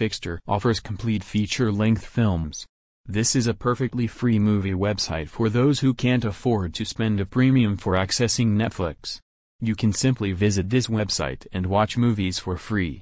Fixtor offers complete feature-length films. This is a perfectly free movie website for those who can't afford to spend a premium for accessing Netflix. You can simply visit this website and watch movies for free.